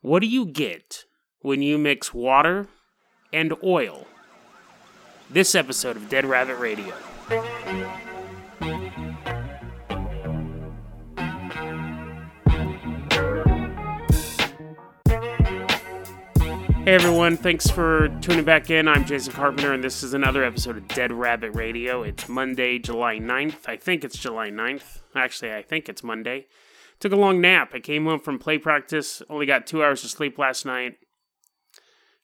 What do you get when you mix water and oil? This episode of Dead Rabbit Radio. Hey everyone, thanks for tuning back in. I'm Jason Carpenter, and this is another episode of Dead Rabbit Radio. It's Monday, July 9th. I think it's July 9th. Actually, I think it's Monday. Took a long nap. I came home from play practice, only got two hours of sleep last night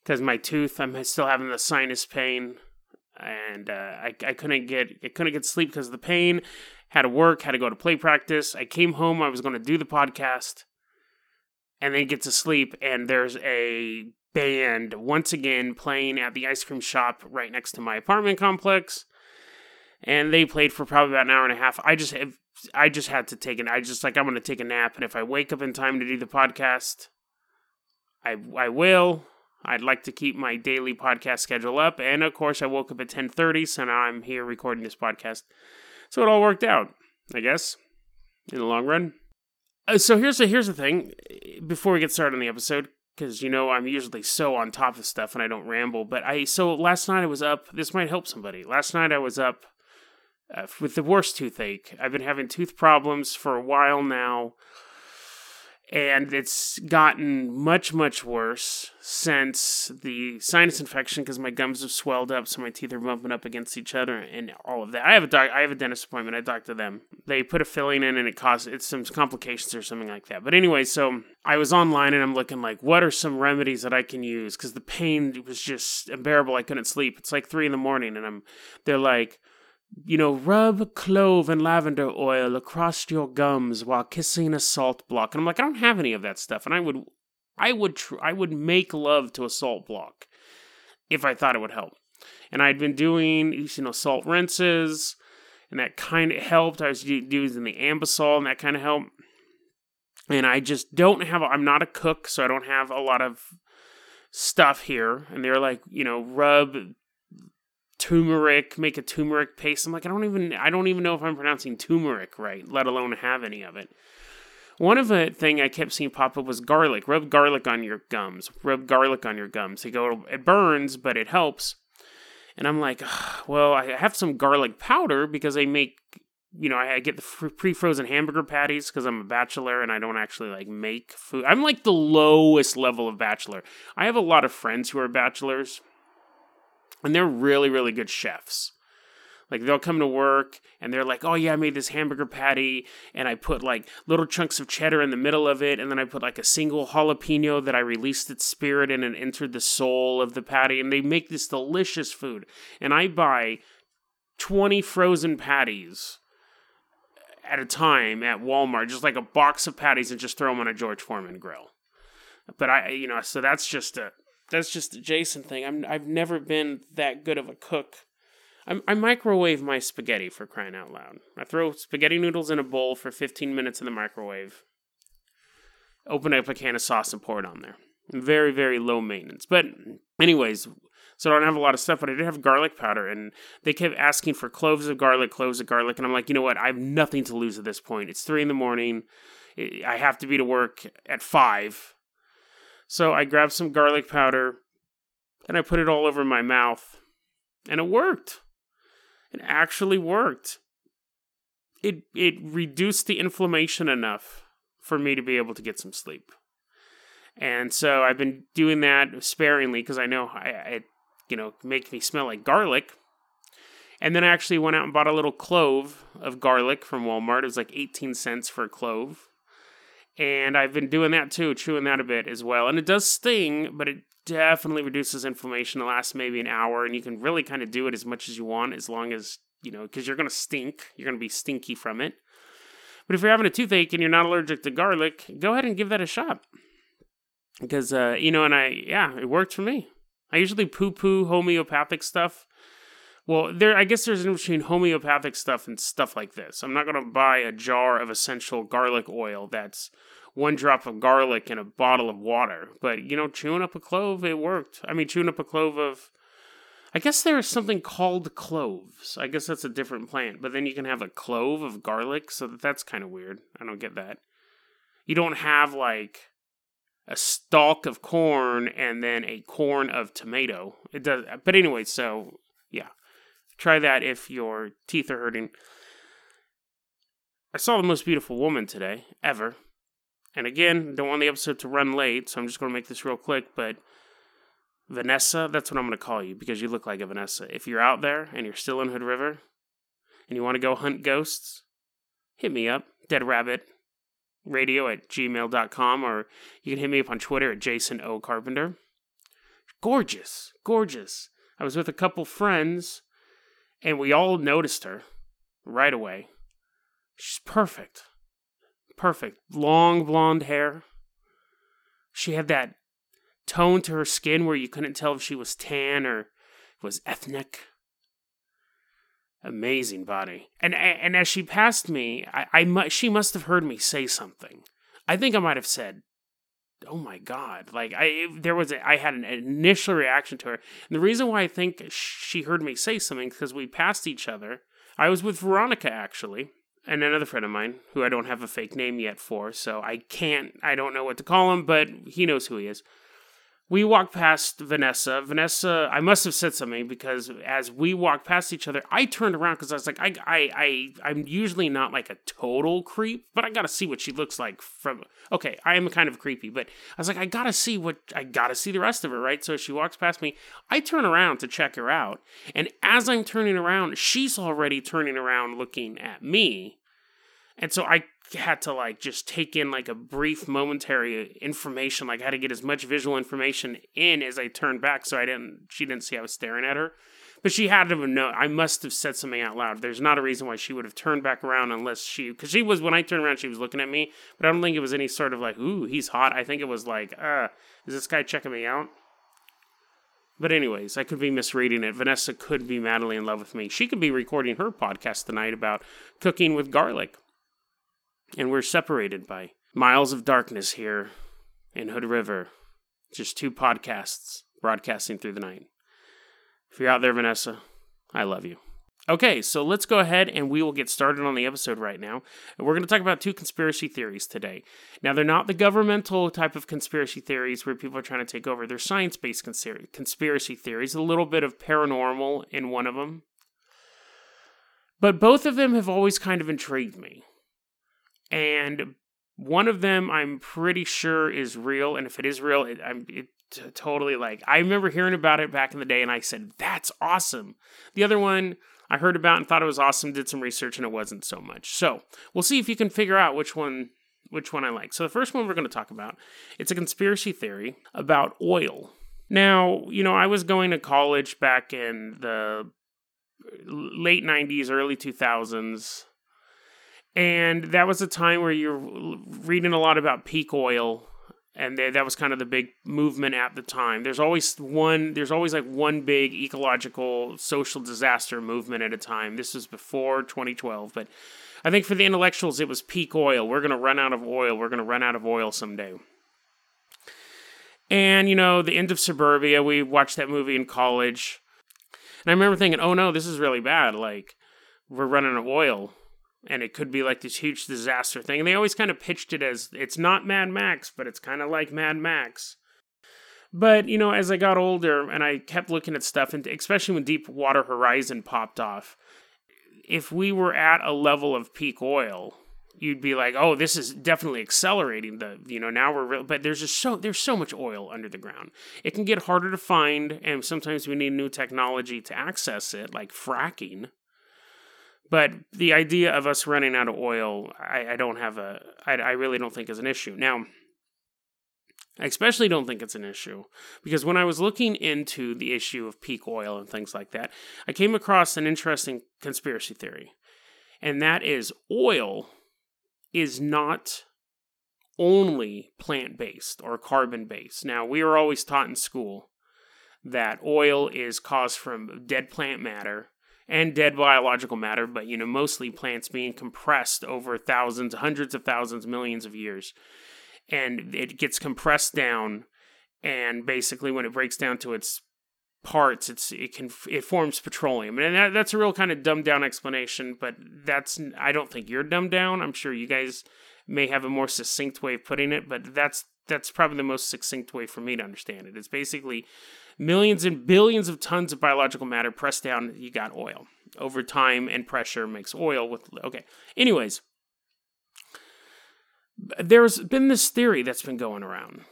because my tooth, I'm still having the sinus pain, and uh, I, I couldn't get I couldn't get sleep because of the pain. Had to work, had to go to play practice. I came home, I was going to do the podcast, and then get to sleep, and there's a band once again playing at the ice cream shop right next to my apartment complex and they played for probably about an hour and a half i just i just had to take an i just like i'm gonna take a nap and if i wake up in time to do the podcast i i will i'd like to keep my daily podcast schedule up and of course i woke up at 10.30 so now i'm here recording this podcast so it all worked out i guess in the long run uh, so here's the here's the thing before we get started on the episode because you know I'm usually so on top of stuff and I don't ramble. But I so last night I was up. This might help somebody. Last night I was up uh, with the worst toothache. I've been having tooth problems for a while now, and it's gotten much much worse since the sinus infection because my gums have swelled up, so my teeth are bumping up against each other and all of that. I have a doc- I have a dentist appointment. I talked to them. They put a filling in and it caused it's some complications or something like that. But anyway, so I was online and I'm looking like what are some remedies that I can use because the pain was just unbearable. I couldn't sleep. It's like three in the morning and I'm they're like you know, rub clove and lavender oil across your gums while kissing a salt block. And I'm like, I don't have any of that stuff. And I would, I would, tr- I would make love to a salt block if I thought it would help. And I'd been doing, you know, salt rinses, and that kind of helped. I was using the Anbesol, and that kind of helped. And I just don't have. I'm not a cook, so I don't have a lot of stuff here. And they're like, you know, rub turmeric, make a turmeric paste. I'm like, I don't even I don't even know if I'm pronouncing turmeric right, let alone have any of it. One of the thing I kept seeing pop up was garlic. Rub garlic on your gums. Rub garlic on your gums. They go, it burns, but it helps. And I'm like, well, I have some garlic powder because I make, you know, I get the pre-frozen hamburger patties because I'm a bachelor and I don't actually like make food. I'm like the lowest level of bachelor. I have a lot of friends who are bachelors and they're really really good chefs. Like they'll come to work and they're like oh yeah i made this hamburger patty and i put like little chunks of cheddar in the middle of it and then i put like a single jalapeno that i released its spirit in and entered the soul of the patty. And they make this delicious food. And i buy 20 frozen patties at a time at walmart just like a box of patties and just throw them on a george foreman grill. But i you know so that's just a that's just a Jason thing. I'm I've never been that good of a cook. I, I microwave my spaghetti for crying out loud. I throw spaghetti noodles in a bowl for 15 minutes in the microwave. Open up a can of sauce and pour it on there. Very very low maintenance. But anyways, so I don't have a lot of stuff, but I did have garlic powder, and they kept asking for cloves of garlic, cloves of garlic, and I'm like, you know what? I have nothing to lose at this point. It's three in the morning. I have to be to work at five so I grabbed some garlic powder and I put it all over my mouth. And it worked. It actually worked. It it reduced the inflammation enough for me to be able to get some sleep. And so I've been doing that sparingly because I know I, it, you know, makes me smell like garlic. And then I actually went out and bought a little clove of garlic from Walmart. It was like 18 cents for a clove and I've been doing that too, chewing that a bit as well. And it does sting, but it definitely reduces inflammation. It lasts maybe an hour, and you can really kind of do it as much as you want, as long as you know, because you're going to stink. You're going to be stinky from it. But if you're having a toothache and you're not allergic to garlic, go ahead and give that a shot. Because uh, you know, and I yeah, it worked for me. I usually poo poo homeopathic stuff well, there. I guess there's difference between homeopathic stuff and stuff like this. I'm not going to buy a jar of essential garlic oil that's one drop of garlic in a bottle of water. But you know, chewing up a clove, it worked. I mean, chewing up a clove of. I guess there is something called cloves. I guess that's a different plant. But then you can have a clove of garlic, so that's kind of weird. I don't get that. You don't have like a stalk of corn and then a corn of tomato. It does, but anyway. So yeah, try that if your teeth are hurting. I saw the most beautiful woman today ever, and again, don't want the episode to run late, so I'm just going to make this real quick. But Vanessa, that's what I'm going to call you because you look like a Vanessa. If you're out there and you're still in Hood River and you want to go hunt ghosts, hit me up, Dead Rabbit radio at gmail.com or you can hit me up on Twitter at Jason O. Carpenter. Gorgeous, gorgeous. I was with a couple friends and we all noticed her right away. She's perfect. Perfect. Long blonde hair. She had that tone to her skin where you couldn't tell if she was tan or was ethnic amazing body. And and as she passed me, I, I she must have heard me say something. I think I might have said, "Oh my god!" Like I there was a, I had an initial reaction to her, and the reason why I think she heard me say something because we passed each other. I was with Veronica actually, and another friend of mine who I don't have a fake name yet for, so I can't I don't know what to call him, but he knows who he is we walked past Vanessa. Vanessa, I must have said something because as we walked past each other, I turned around because I was like, I, I, I, I'm usually not like a total creep, but I got to see what she looks like from. Okay, I am kind of creepy, but I was like, I got to see what I got to see the rest of her, right? So she walks past me. I turn around to check her out, and as I'm turning around, she's already turning around looking at me. And so I had to like just take in like a brief momentary information like I had to get as much visual information in as I turned back so I didn't she didn't see I was staring at her. But she had to know I must have said something out loud. There's not a reason why she would have turned back around unless she because she was when I turned around she was looking at me but I don't think it was any sort of like ooh he's hot. I think it was like uh is this guy checking me out? But anyways, I could be misreading it. Vanessa could be madly in love with me. She could be recording her podcast tonight about cooking with garlic and we're separated by miles of darkness here in Hood River. Just two podcasts broadcasting through the night. If you're out there, Vanessa, I love you. Okay, so let's go ahead and we will get started on the episode right now. And we're going to talk about two conspiracy theories today. Now, they're not the governmental type of conspiracy theories where people are trying to take over. They're science based conspiracy theories, a little bit of paranormal in one of them. But both of them have always kind of intrigued me and one of them I'm pretty sure is real, and if it is real, it, I'm it, t- totally like I remember hearing about it back in the day, and I said that's awesome. The other one I heard about and thought it was awesome, did some research, and it wasn't so much. So we'll see if you can figure out which one which one I like. So the first one we're going to talk about it's a conspiracy theory about oil. Now, you know, I was going to college back in the uh, late 90s, early 2000s and that was a time where you're reading a lot about peak oil and that was kind of the big movement at the time. There's always one there's always like one big ecological social disaster movement at a time. This was before 2012 but i think for the intellectuals it was peak oil. We're going to run out of oil. We're going to run out of oil someday. And you know the end of suburbia we watched that movie in college. And i remember thinking oh no this is really bad. Like we're running out of oil and it could be like this huge disaster thing. And they always kind of pitched it as it's not Mad Max, but it's kind of like Mad Max. But, you know, as I got older and I kept looking at stuff, and especially when Deepwater Horizon popped off, if we were at a level of peak oil, you'd be like, oh, this is definitely accelerating the, you know, now we're real, but there's just so, there's so much oil under the ground. It can get harder to find, and sometimes we need new technology to access it, like fracking. But the idea of us running out of oil, I, I don't have a, I, I really don't think is an issue. Now, I especially don't think it's an issue because when I was looking into the issue of peak oil and things like that, I came across an interesting conspiracy theory. And that is oil is not only plant based or carbon based. Now, we are always taught in school that oil is caused from dead plant matter and dead biological matter, but you know, mostly plants being compressed over thousands, hundreds of thousands, millions of years. And it gets compressed down, and basically, when it breaks down to its parts, it's it can it forms petroleum, and that, that's a real kind of dumbed down explanation. But that's I don't think you're dumbed down. I'm sure you guys may have a more succinct way of putting it, but that's that's probably the most succinct way for me to understand it. It's basically millions and billions of tons of biological matter pressed down. You got oil over time, and pressure makes oil. With okay. Anyways, there's been this theory that's been going around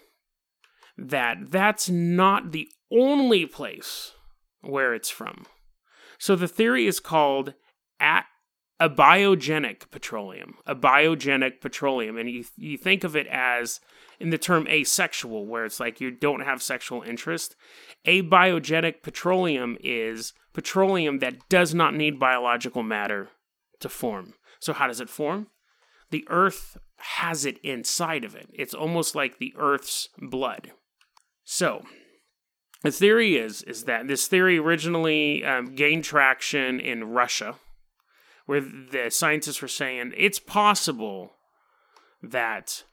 that that's not the only place where it's from. So the theory is called at abiogenic petroleum, abiogenic petroleum, and you you think of it as in the term asexual, where it's like you don't have sexual interest. Abiogenic petroleum is petroleum that does not need biological matter to form. So how does it form? The Earth has it inside of it. It's almost like the Earth's blood. So the theory is is that this theory originally um, gained traction in Russia where the scientists were saying it's possible that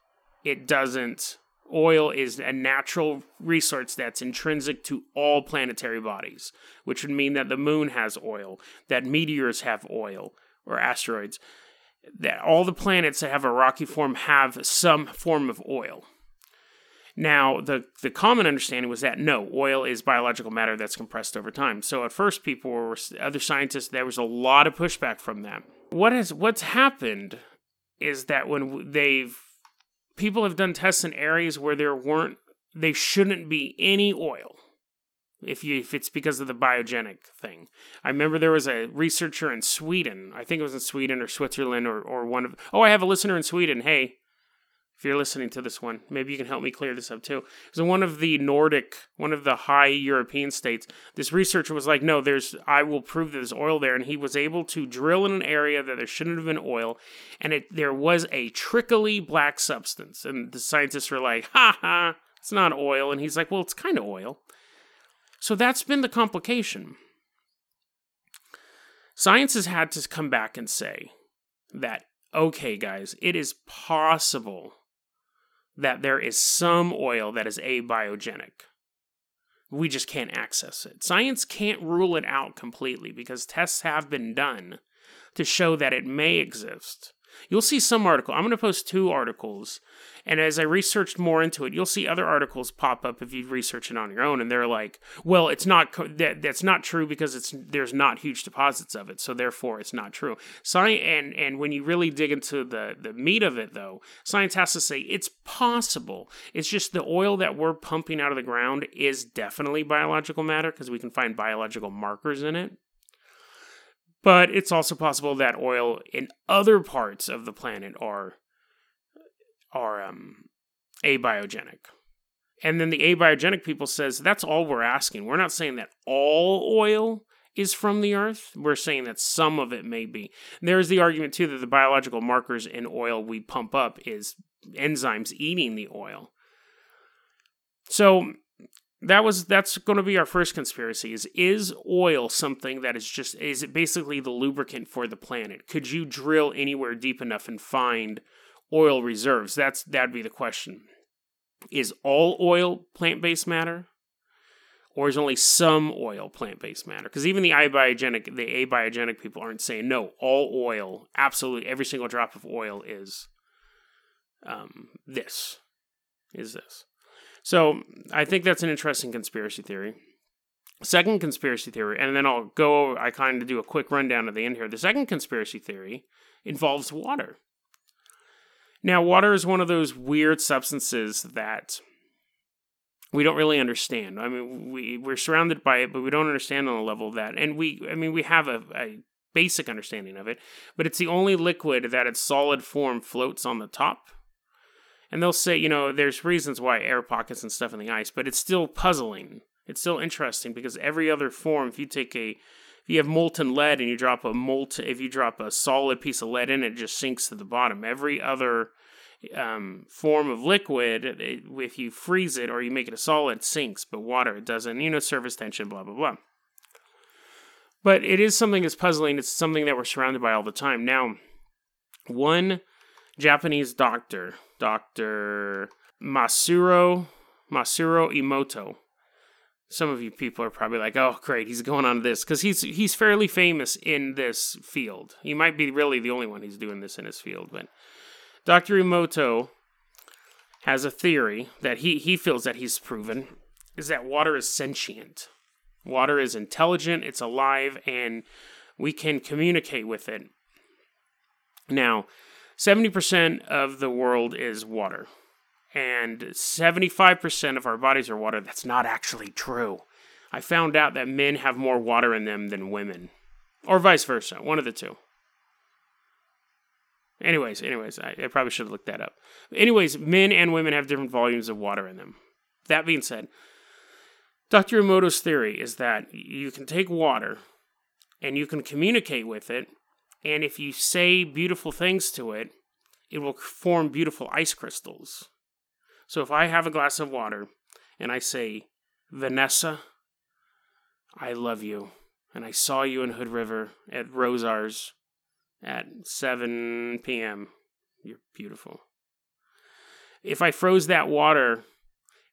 it doesn't oil is a natural resource that's intrinsic to all planetary bodies which would mean that the moon has oil that meteors have oil or asteroids that all the planets that have a rocky form have some form of oil now, the, the common understanding was that no, oil is biological matter that's compressed over time. So at first, people were, other scientists, there was a lot of pushback from them. What has, what's happened is that when they've, people have done tests in areas where there weren't, they shouldn't be any oil. If you, if it's because of the biogenic thing, I remember there was a researcher in Sweden. I think it was in Sweden or Switzerland or, or one of. Oh, I have a listener in Sweden. Hey, if you're listening to this one, maybe you can help me clear this up too. So one of the Nordic, one of the high European states, this researcher was like, "No, there's I will prove that there's oil there," and he was able to drill in an area that there shouldn't have been oil, and it there was a trickly black substance, and the scientists were like, "Ha ha, it's not oil," and he's like, "Well, it's kind of oil." So that's been the complication. Science has had to come back and say that okay, guys, it is possible that there is some oil that is abiogenic. We just can't access it. Science can't rule it out completely because tests have been done to show that it may exist. You'll see some article. I'm going to post two articles, and as I researched more into it, you'll see other articles pop up if you research it on your own, and they're like, "Well, it's not that that's not true because it's there's not huge deposits of it, so therefore it's not true." Science and and when you really dig into the the meat of it, though, science has to say it's possible. It's just the oil that we're pumping out of the ground is definitely biological matter because we can find biological markers in it. But it's also possible that oil in other parts of the planet are are um, abiogenic. And then the abiogenic people says that's all we're asking. We're not saying that all oil is from the earth. We're saying that some of it may be. There's the argument too that the biological markers in oil we pump up is enzymes eating the oil. So that was that's going to be our first conspiracy is is oil something that is just is it basically the lubricant for the planet? Could you drill anywhere deep enough and find oil reserves? That's that'd be the question. Is all oil plant-based matter? Or is only some oil plant-based matter? Because even the abiogenic the abiogenic people aren't saying no all oil absolutely every single drop of oil is um, this is this so I think that's an interesting conspiracy theory. Second conspiracy theory, and then I'll go, I kind of do a quick rundown at the end here. The second conspiracy theory involves water. Now, water is one of those weird substances that we don't really understand. I mean, we, we're surrounded by it, but we don't understand on the level of that. And we, I mean, we have a, a basic understanding of it, but it's the only liquid that its solid form floats on the top and they'll say, you know, there's reasons why air pockets and stuff in the ice, but it's still puzzling. It's still interesting because every other form, if you take a, if you have molten lead and you drop a molten, if you drop a solid piece of lead in, it just sinks to the bottom. Every other um, form of liquid, it, if you freeze it or you make it a solid, it sinks. But water, it doesn't. You know, surface tension, blah blah blah. But it is something that's puzzling. It's something that we're surrounded by all the time. Now, one Japanese doctor Dr. Masaru Masaru Emoto. Some of you people are probably like, "Oh, great, he's going on this" because he's he's fairly famous in this field. He might be really the only one who's doing this in his field, but Dr. Emoto has a theory that he, he feels that he's proven is that water is sentient. Water is intelligent, it's alive, and we can communicate with it. Now, 70% of the world is water, and 75% of our bodies are water. That's not actually true. I found out that men have more water in them than women, or vice versa, one of the two. Anyways, anyways, I, I probably should have looked that up. Anyways, men and women have different volumes of water in them. That being said, Dr. Emoto's theory is that you can take water and you can communicate with it, and if you say beautiful things to it, it will form beautiful ice crystals. So if I have a glass of water and I say, Vanessa, I love you, and I saw you in Hood River at Rosauers at 7 p.m. You're beautiful. If I froze that water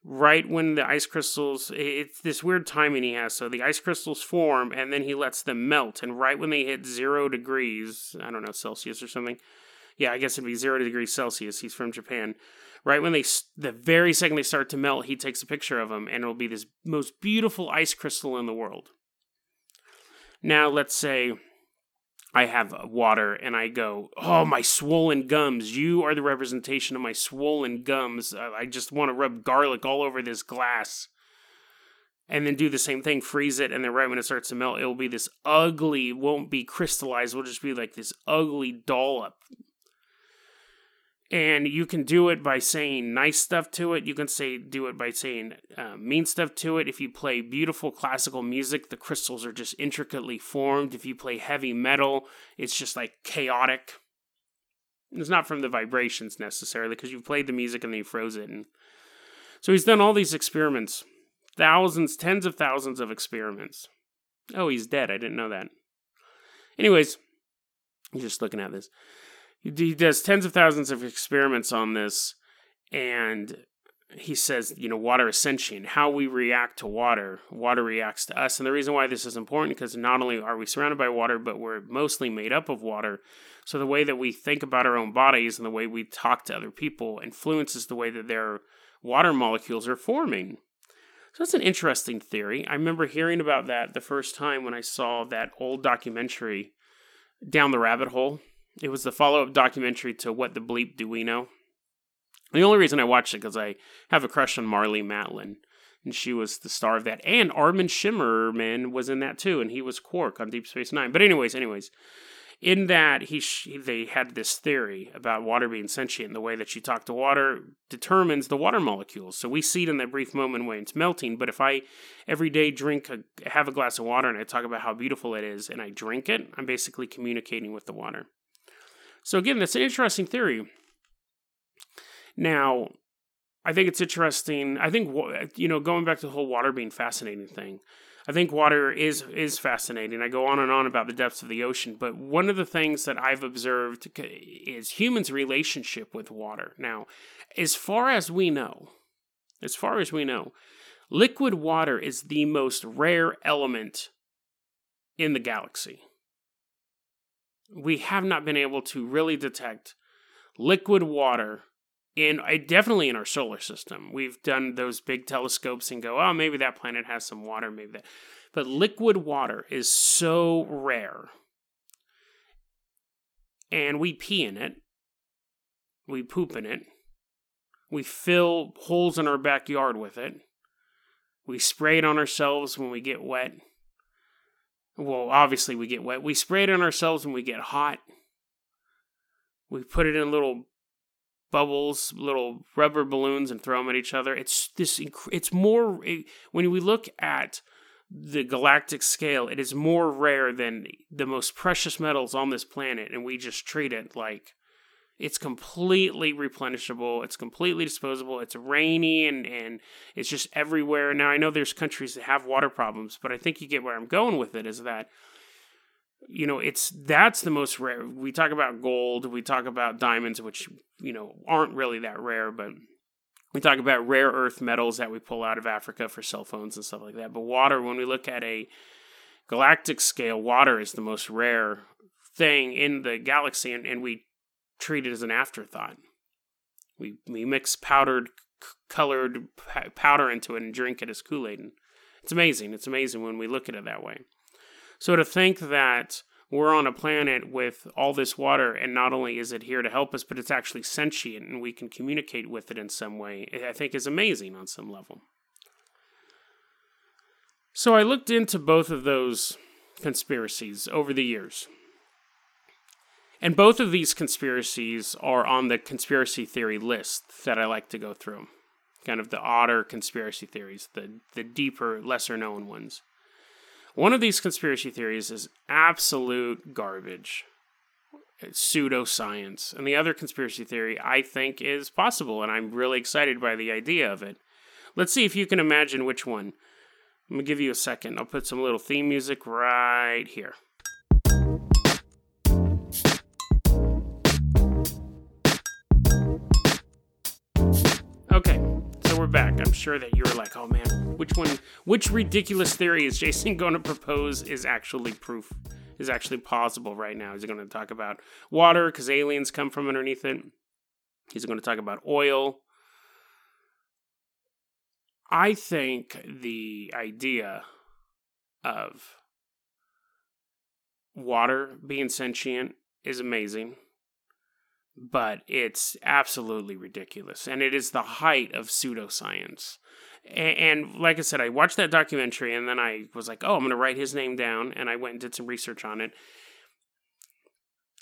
right when the ice crystals, it's this weird timing he has. So the ice crystals form and then he lets them melt. And right when they hit zero degrees, I don't know, Celsius or something. Yeah, I guess it'd be zero degrees Celsius. He's from Japan. Right when they, the very second they start to melt, he takes a picture of them and it'll be this most beautiful ice crystal in the world. Now, let's say I have uh, water and I go, oh, my swollen gums. You are the representation of my swollen gums. I just want to rub garlic all over this glass. And then do the same thing, freeze it, and then right when it starts to melt, it'll be this ugly, won't be crystallized, will just be like this ugly dollop and you can do it by saying nice stuff to it. You can say do it by saying uh, mean stuff to it. If you play beautiful classical music, the crystals are just intricately formed. If you play heavy metal, it's just like chaotic. It's not from the vibrations necessarily because you've played the music and then you froze it. And so he's done all these experiments, thousands, tens of thousands of experiments. Oh, he's dead. I didn't know that. Anyways, just looking at this he does tens of thousands of experiments on this and he says you know water is sentient. How we react to water water reacts to us. And the reason why this is important because not only are we surrounded by water but we're mostly made up of water. So the way that we think about our own bodies and the way we talk to other people influences the way that their water molecules are forming. So that's an interesting theory. I remember hearing about that the first time when i saw that old documentary down the rabbit hole it was the follow up documentary to What the Bleep Do We Know? The only reason I watched it because I have a crush on Marlee Matlin, and she was the star of that. And Armin Shimerman was in that too, and he was Quark on Deep Space Nine. But anyways, anyways, in that he they had this theory about water being sentient. The way that you talk to water determines the water molecules. So we see it in that brief moment when it's melting. But if I every day drink a, have a glass of water and I talk about how beautiful it is, and I drink it, I'm basically communicating with the water. So again, that's an interesting theory. Now, I think it's interesting. I think you know, going back to the whole water being fascinating thing. I think water is is fascinating. I go on and on about the depths of the ocean, but one of the things that I've observed is humans' relationship with water. Now, as far as we know, as far as we know, liquid water is the most rare element in the galaxy we have not been able to really detect liquid water in uh, definitely in our solar system. We've done those big telescopes and go, oh, maybe that planet has some water, maybe that. But liquid water is so rare. And we pee in it. We poop in it. We fill holes in our backyard with it. We spray it on ourselves when we get wet. Well, obviously we get wet. We spray it on ourselves when we get hot. We put it in little bubbles, little rubber balloons, and throw them at each other. It's this. It's more when we look at the galactic scale. It is more rare than the most precious metals on this planet, and we just treat it like it's completely replenishable. It's completely disposable. It's rainy and, and it's just everywhere. Now, I know there's countries that have water problems, but I think you get where I'm going with it is that, you know, it's that's the most rare. We talk about gold, we talk about diamonds, which, you know, aren't really that rare, but we talk about rare earth metals that we pull out of Africa for cell phones and stuff like that. But water, when we look at a galactic scale, water is the most rare thing in the galaxy, and, and we treated as an afterthought. We we mix powdered c- colored p- powder into it and drink it as Kool Aid. And it's amazing. It's amazing when we look at it that way. So to think that we're on a planet with all this water, and not only is it here to help us, but it's actually sentient and we can communicate with it in some way, I think is amazing on some level. So I looked into both of those conspiracies over the years. And both of these conspiracies are on the conspiracy theory list that I like to go through. Kind of the odder conspiracy theories, the, the deeper, lesser known ones. One of these conspiracy theories is absolute garbage, it's pseudoscience. And the other conspiracy theory I think is possible, and I'm really excited by the idea of it. Let's see if you can imagine which one. I'm going to give you a second. I'll put some little theme music right here. I'm sure that you were like, oh man, which one, which ridiculous theory is Jason going to propose is actually proof, is actually possible right now? Is he going to talk about water because aliens come from underneath it? He's going to talk about oil. I think the idea of water being sentient is amazing but it's absolutely ridiculous. And it is the height of pseudoscience. And, like I said, I watched that documentary and then I was like, oh, I'm going to write his name down. And I went and did some research on it.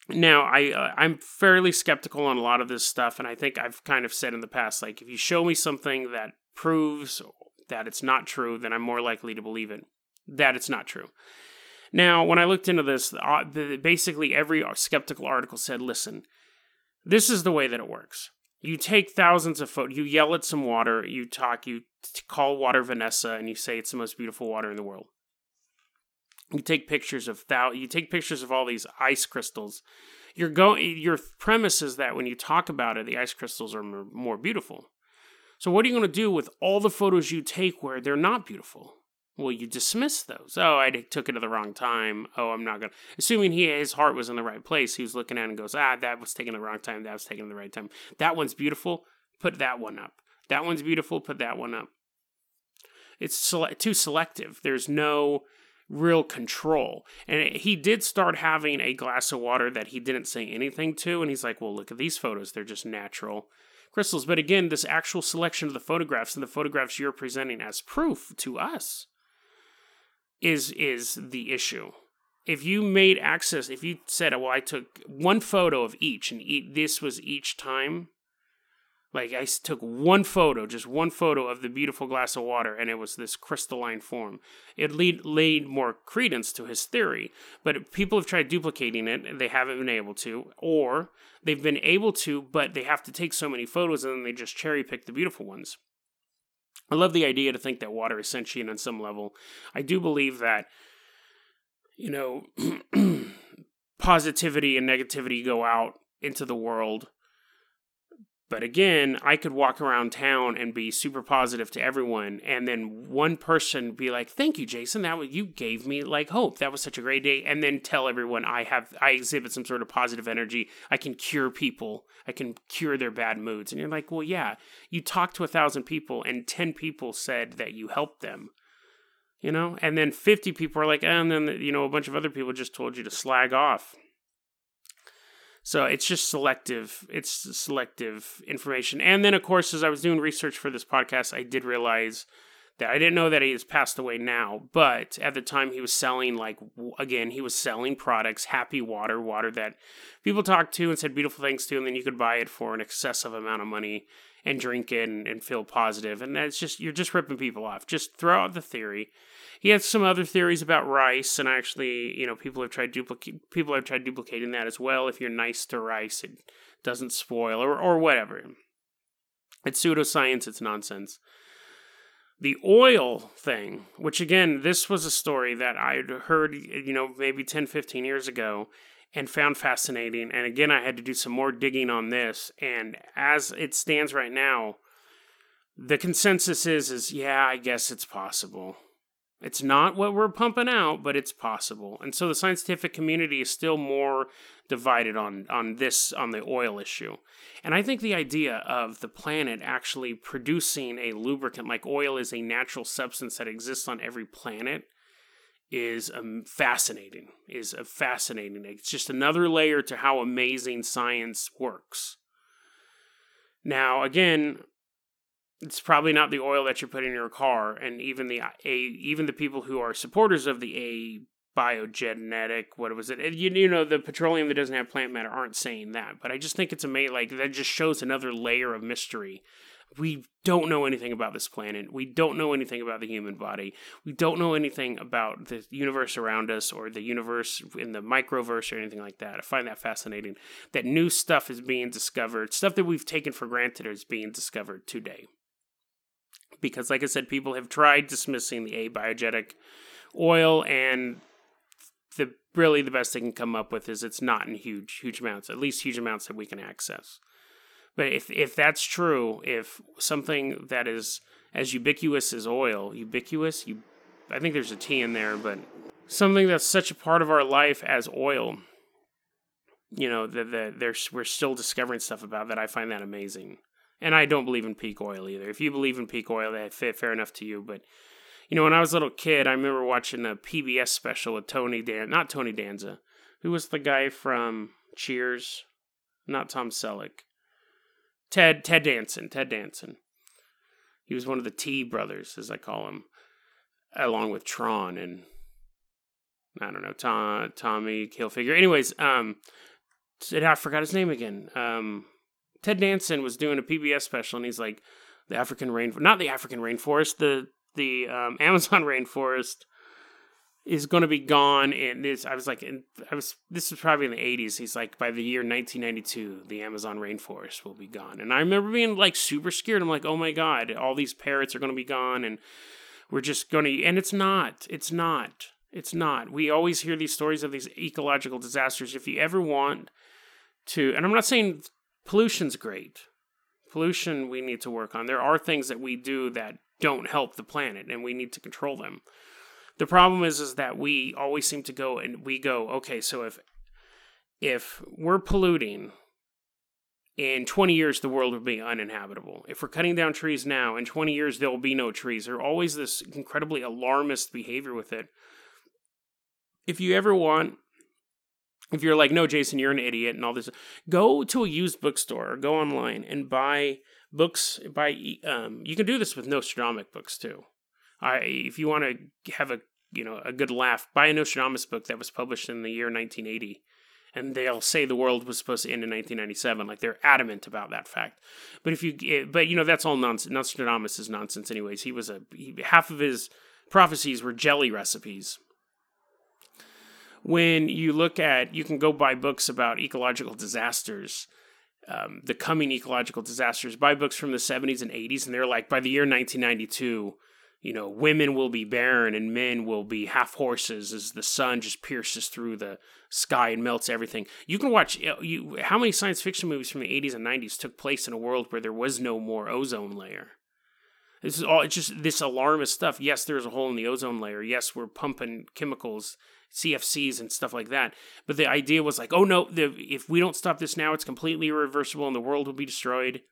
Now, I uh, I'm fairly skeptical on a lot of this stuff, and I think I've kind of said in the past, like if you show me something that proves that it's not true, then I'm more likely to believe it that it's not true. Now, when I looked into this, uh, basically every skeptical article said, listen, this is the way that it works. You take thousands of photos, you yell at some water, you talk, you call water Vanessa, and you say it's the most beautiful water in the world. You take pictures of thou, you take pictures of all these ice crystals. Your go, your premise is that when you talk about it, the ice crystals are more, more beautiful. So what are you going to do with all the photos you take where they're not beautiful? Well, you dismiss those. Oh, I took it at the wrong time. Oh, I'm not gonna. Assuming he his heart was in the right place, he was looking at it and goes, ah, that was taken the wrong time. That was taken the right time. That one's beautiful. Put that one up. That one's beautiful. Put that one up. It's sele- too selective. There's no real control. And he did start having a glass of water that he didn't say anything to, and he's like, well, look at these photos. They're just natural crystals. But again, this actual selection of the photographs and the photographs you're presenting as proof to us is is the issue. If you made access, if you said, "Well, I took one photo of each, and this was each time," like I took one photo, just one photo of the beautiful glass of water, and it was this crystalline form. It lead, laid more credence to his theory. But people have tried duplicating it, and they haven't been able to, or they've been able to, but they have to take so many photos, and then they just cherry pick the beautiful ones. I love the idea to think that water is sentient on some level. I do believe that, you know, positivity and negativity go out into the world but again, I could walk around town and be super positive to everyone, and then one person be like, "Thank you, Jason. That was, you gave me like hope. That was such a great day." And then tell everyone I have I exhibit some sort of positive energy. I can cure people. I can cure their bad moods. And you're like, "Well, yeah. You talked to a thousand people, and ten people said that you helped them." You know, and then 50 people are like, and then, you know, a bunch of other people just told you to slag off. So it's just selective. It's selective information. And then, of course, as I was doing research for this podcast, I did realize that I didn't know that he has passed away now, but at the time he was selling like again he was selling products, happy water, water that people talked to and said beautiful things to, and then you could buy it for an excessive amount of money and drink it and, and feel positive. And that's just you're just ripping people off. Just throw out the theory he has some other theories about rice, and actually, you know, people have tried duplicate people have tried duplicating that as well. If you're nice to rice, it doesn't spoil, or or whatever. It's pseudoscience. It's nonsense. The oil thing, which again, this was a story that I'd heard, you know, maybe 10, 15 years ago and found fascinating. And again, I had to do some more digging on this. And as it stands right now, the consensus is, is yeah, I guess it's possible It's not what we're pumping out, but it's possible. And so the scientific community is still more divided on on this on the oil issue. And I think the idea of the planet actually producing a lubricant like oil is a natural substance that exists on every planet is um, fascinating. Is fascinating. It's just another layer to how amazing science works. Now, again, it's probably not the oil that you put in your car, and even the a even the people who are supporters of the a biogenetic what was it? You, you know the petroleum that doesn't have plant matter aren't saying that but i just think it's amazing like that just shows another layer of mystery. We don't know anything about this planet. We don't know anything about the human body. We don't know anything about the universe around us or the universe in the microverse or anything like that. I find that fascinating that new stuff is being discovered stuff that we've taken for granted is being discovered today because, like I said, people have tried dismissing the abiogenetic oil, and the really the best they can come up with is it's not in huge huge amounts, at least huge amounts that we can access. But if if that's true, if something that is as ubiquitous as oil, ubiquitous, you, I think there's a T in there, but something that's such a part of our life as oil, you know, that the, there's we're still discovering stuff about that. I find that amazing. And I don't believe in peak oil either. If you believe in peak oil, that fair enough to you. But you know, when I was a little kid, I remember watching a PBS special with Tony Dan, not Tony Danza, who was the guy from Cheers, not Tom Selleck, Ted Ted Danson, Ted Danson. He was one of the T brothers, as I call him, along with Tron and I don't know Tom Tommy Hilfiger. Anyways, um, I forgot his name again. Um, Ted Danson was doing a PBS special, and he's like, the African rain, not the African rainforest, the the um, Amazon rainforest is going to be gone. And this, I was like, I was this was probably in the eighties. He's like, by the year 1992, the Amazon rainforest will be gone. And I remember being like super scared. I'm like, oh my god, all these parrots are going to be gone, and we're just going to. And it's not. It's not. It's not. We always hear these stories of these ecological disasters. If you ever want to, and I'm not saying pollution's great. Pollution we need to work on. There are things that we do that don't help the planet and we need to control them. The problem is is that we always seem to go and we go, okay, so if if we're polluting in 20 years the world will be uninhabitable. If we're cutting down trees now, in 20 years there will be no trees. There's always this incredibly alarmist behavior with it. If you ever want if you're like, no, Jason, you're an idiot and all this, go to a used bookstore or go online and buy books. Buy, um, you can do this with Nostradamus books too. I, if you want to have a, you know, a good laugh, buy a Nostradamus book that was published in the year 1980 and they'll say the world was supposed to end in 1997 like they're adamant about that fact but if you eh, but you know that's all nonsense nostradamus is nonsense anyways he was a he, half of his prophecies were jelly recipes when you look at, you can go buy books about ecological disasters, um, the coming ecological disasters, buy books from the 70s and 80s, and they're like, by the year 1992, you know, women will be barren and men will be half horses as the sun just pierces through the sky and melts everything. You can watch you how many science fiction movies from the 80s and 90s took place in a world where there was no more ozone layer. This is all it's just this alarmist stuff. Yes, there's a hole in the ozone layer. Yes, we're pumping chemicals CFCs and stuff like that. But the idea was like, oh no, the, if we don't stop this now, it's completely irreversible and the world will be destroyed.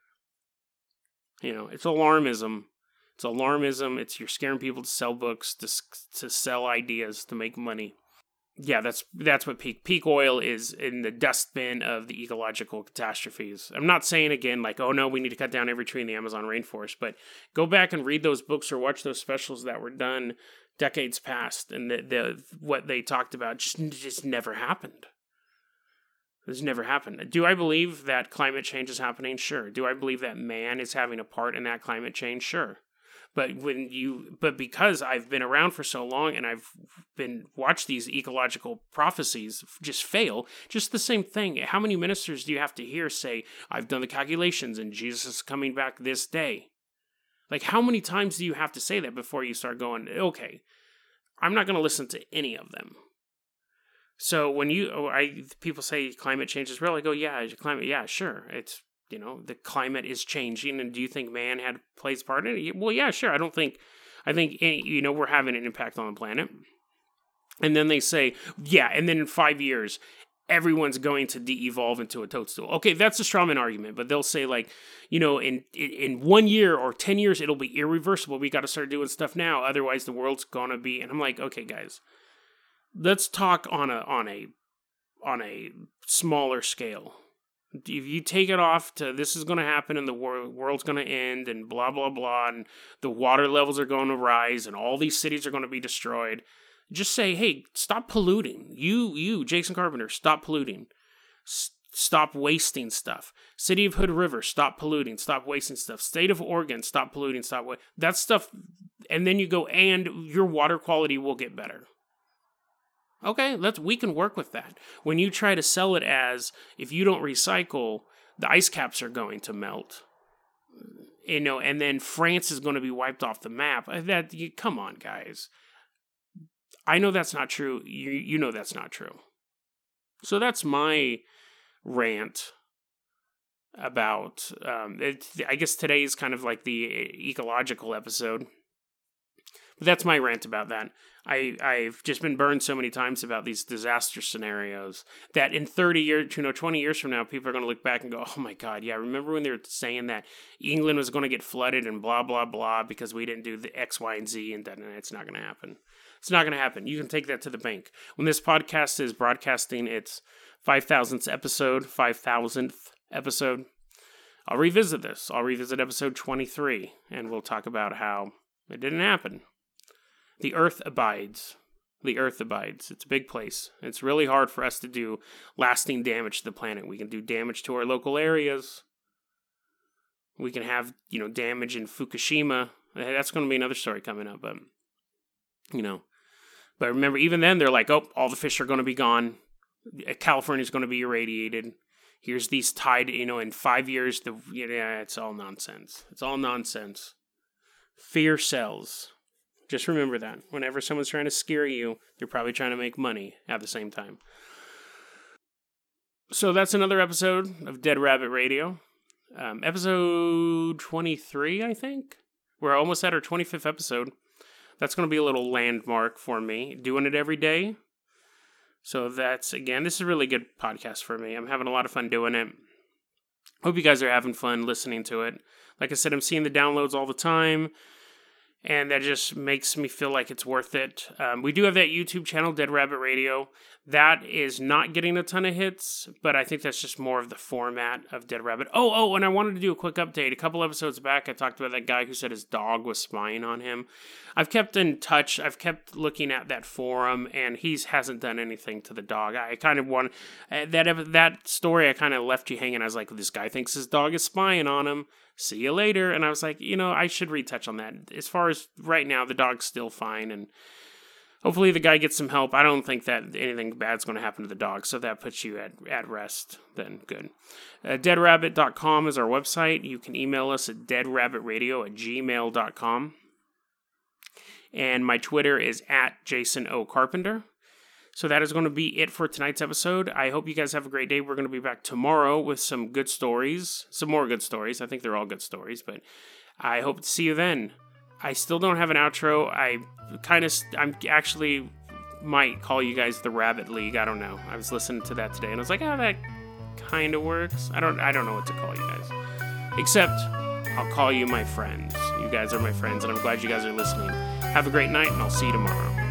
You know, it's alarmism. It's alarmism. It's you're scaring people to sell books, to to sell ideas, to make money. Yeah, that's that's what peak peak oil is in the dustbin of the ecological catastrophes. I'm not saying again like, oh no, we need to cut down every tree in the Amazon rainforest, but go back and read those books or watch those specials that were done decades past, and the, the what they talked about just just never happened. This never happened. Do I believe that climate change is happening? Sure. Do I believe that man is having a part in that climate change? Sure. But when you, but because I've been around for so long and I've been watched these ecological prophecies just fail, just the same thing. How many ministers do you have to hear say, "I've done the calculations and Jesus is coming back this day"? Like, how many times do you have to say that before you start going, okay, I'm not going to listen to any of them. So when you, oh, I people say climate change is real, I go, yeah, climate, yeah, sure, it's you know the climate is changing, and do you think man had plays part in it? Well, yeah, sure. I don't think, I think you know we're having an impact on the planet. And then they say, yeah, and then in five years, everyone's going to de-evolve into a toadstool. Okay, that's a strawman argument, but they'll say like, you know, in in one year or ten years, it'll be irreversible. We got to start doing stuff now, otherwise the world's gonna be. And I'm like, okay, guys, let's talk on a on a on a smaller scale. If you take it off to this is going to happen and the world, world's going to end and blah blah blah and the water levels are going to rise and all these cities are going to be destroyed just say, hey, stop polluting. You, you, Jason Carpenter, stop polluting. S- stop wasting stuff. City of Hood River, stop polluting. Stop wasting stuff. State of Oregon, stop polluting. Stop wa- that stuff. And then you go, and your water quality will get better. Okay, let's we can work with that. When you try to sell it as if you don't recycle, the ice caps are going to melt. You know, and then France is going to be wiped off the map. Uh, that you, come on, guys. I know that's not true. You you know that's not true. So that's my rant about. Um, it, I guess today is kind of like the ecological episode, but that's my rant about that. I I've just been burned so many times about these disaster scenarios that in 30 years, you know, 20 years from now, people are going to look back and go, "Oh my God, yeah, remember when they were saying that England was going to get flooded and blah blah blah because we didn't do the X, Y, and Z, and then it's not going to happen." It's not going to happen. You can take that to the bank. When this podcast is broadcasting its 5,000th episode, 5,000th episode, I'll revisit this. I'll revisit episode 23, and we'll talk about how it didn't happen. The earth abides. The earth abides. It's a big place. It's really hard for us to do lasting damage to the planet. We can do damage to our local areas. We can have, you know, damage in Fukushima. That's going to be another story coming up, but you know, but remember, even then, they're like, oh, all the fish are going to be gone. California's going to be irradiated. Here's these tide, you know, in five years, the yeah, it's all nonsense. It's all nonsense. Fear sells. Just remember that. Whenever someone's trying to scare you, they're probably trying to make money at the same time. So that's another episode of Dead Rabbit Radio. Um, episode 23, I think. We're almost at our 25th episode that's going to be a little landmark for me. Doing it every day. So that's again, this is a really good podcast for me. I'm having a lot of fun doing it. Hope you guys are having fun listening to it. Like I said, I'm seeing the downloads all the time and that just makes me feel like it's worth it. Um, we do have that YouTube channel, Dead Rabbit Radio. That is not getting a ton of hits, but I think that's just more of the format of Dead Rabbit. Oh, oh, and I wanted to do a quick update. A couple episodes back, I talked about that guy who said his dog was spying on him. I've kept in touch. I've kept looking at that forum, and he hasn't done anything to the dog. I kind of want uh, that that story. I kind of left you hanging. I was like, this guy thinks his dog is spying on him see you later. And I was like, you know, I should retouch on that. As far as right now, the dog's still fine. And hopefully the guy gets some help. I don't think that anything bad's going to happen to the dog. So that puts you at, at rest. Then good. Uh, deadrabbit.com is our website. You can email us at deadrabbitradio at gmail.com. And my Twitter is at Jason O. Carpenter. So that is going to be it for tonight's episode. I hope you guys have a great day. We're going to be back tomorrow with some good stories, some more good stories. I think they're all good stories, but I hope to see you then. I still don't have an outro. I kind of, I'm actually might call you guys the Rabbit League. I don't know. I was listening to that today and I was like, oh, that kind of works. I don't, I don't know what to call you guys, except I'll call you my friends. You guys are my friends, and I'm glad you guys are listening. Have a great night, and I'll see you tomorrow.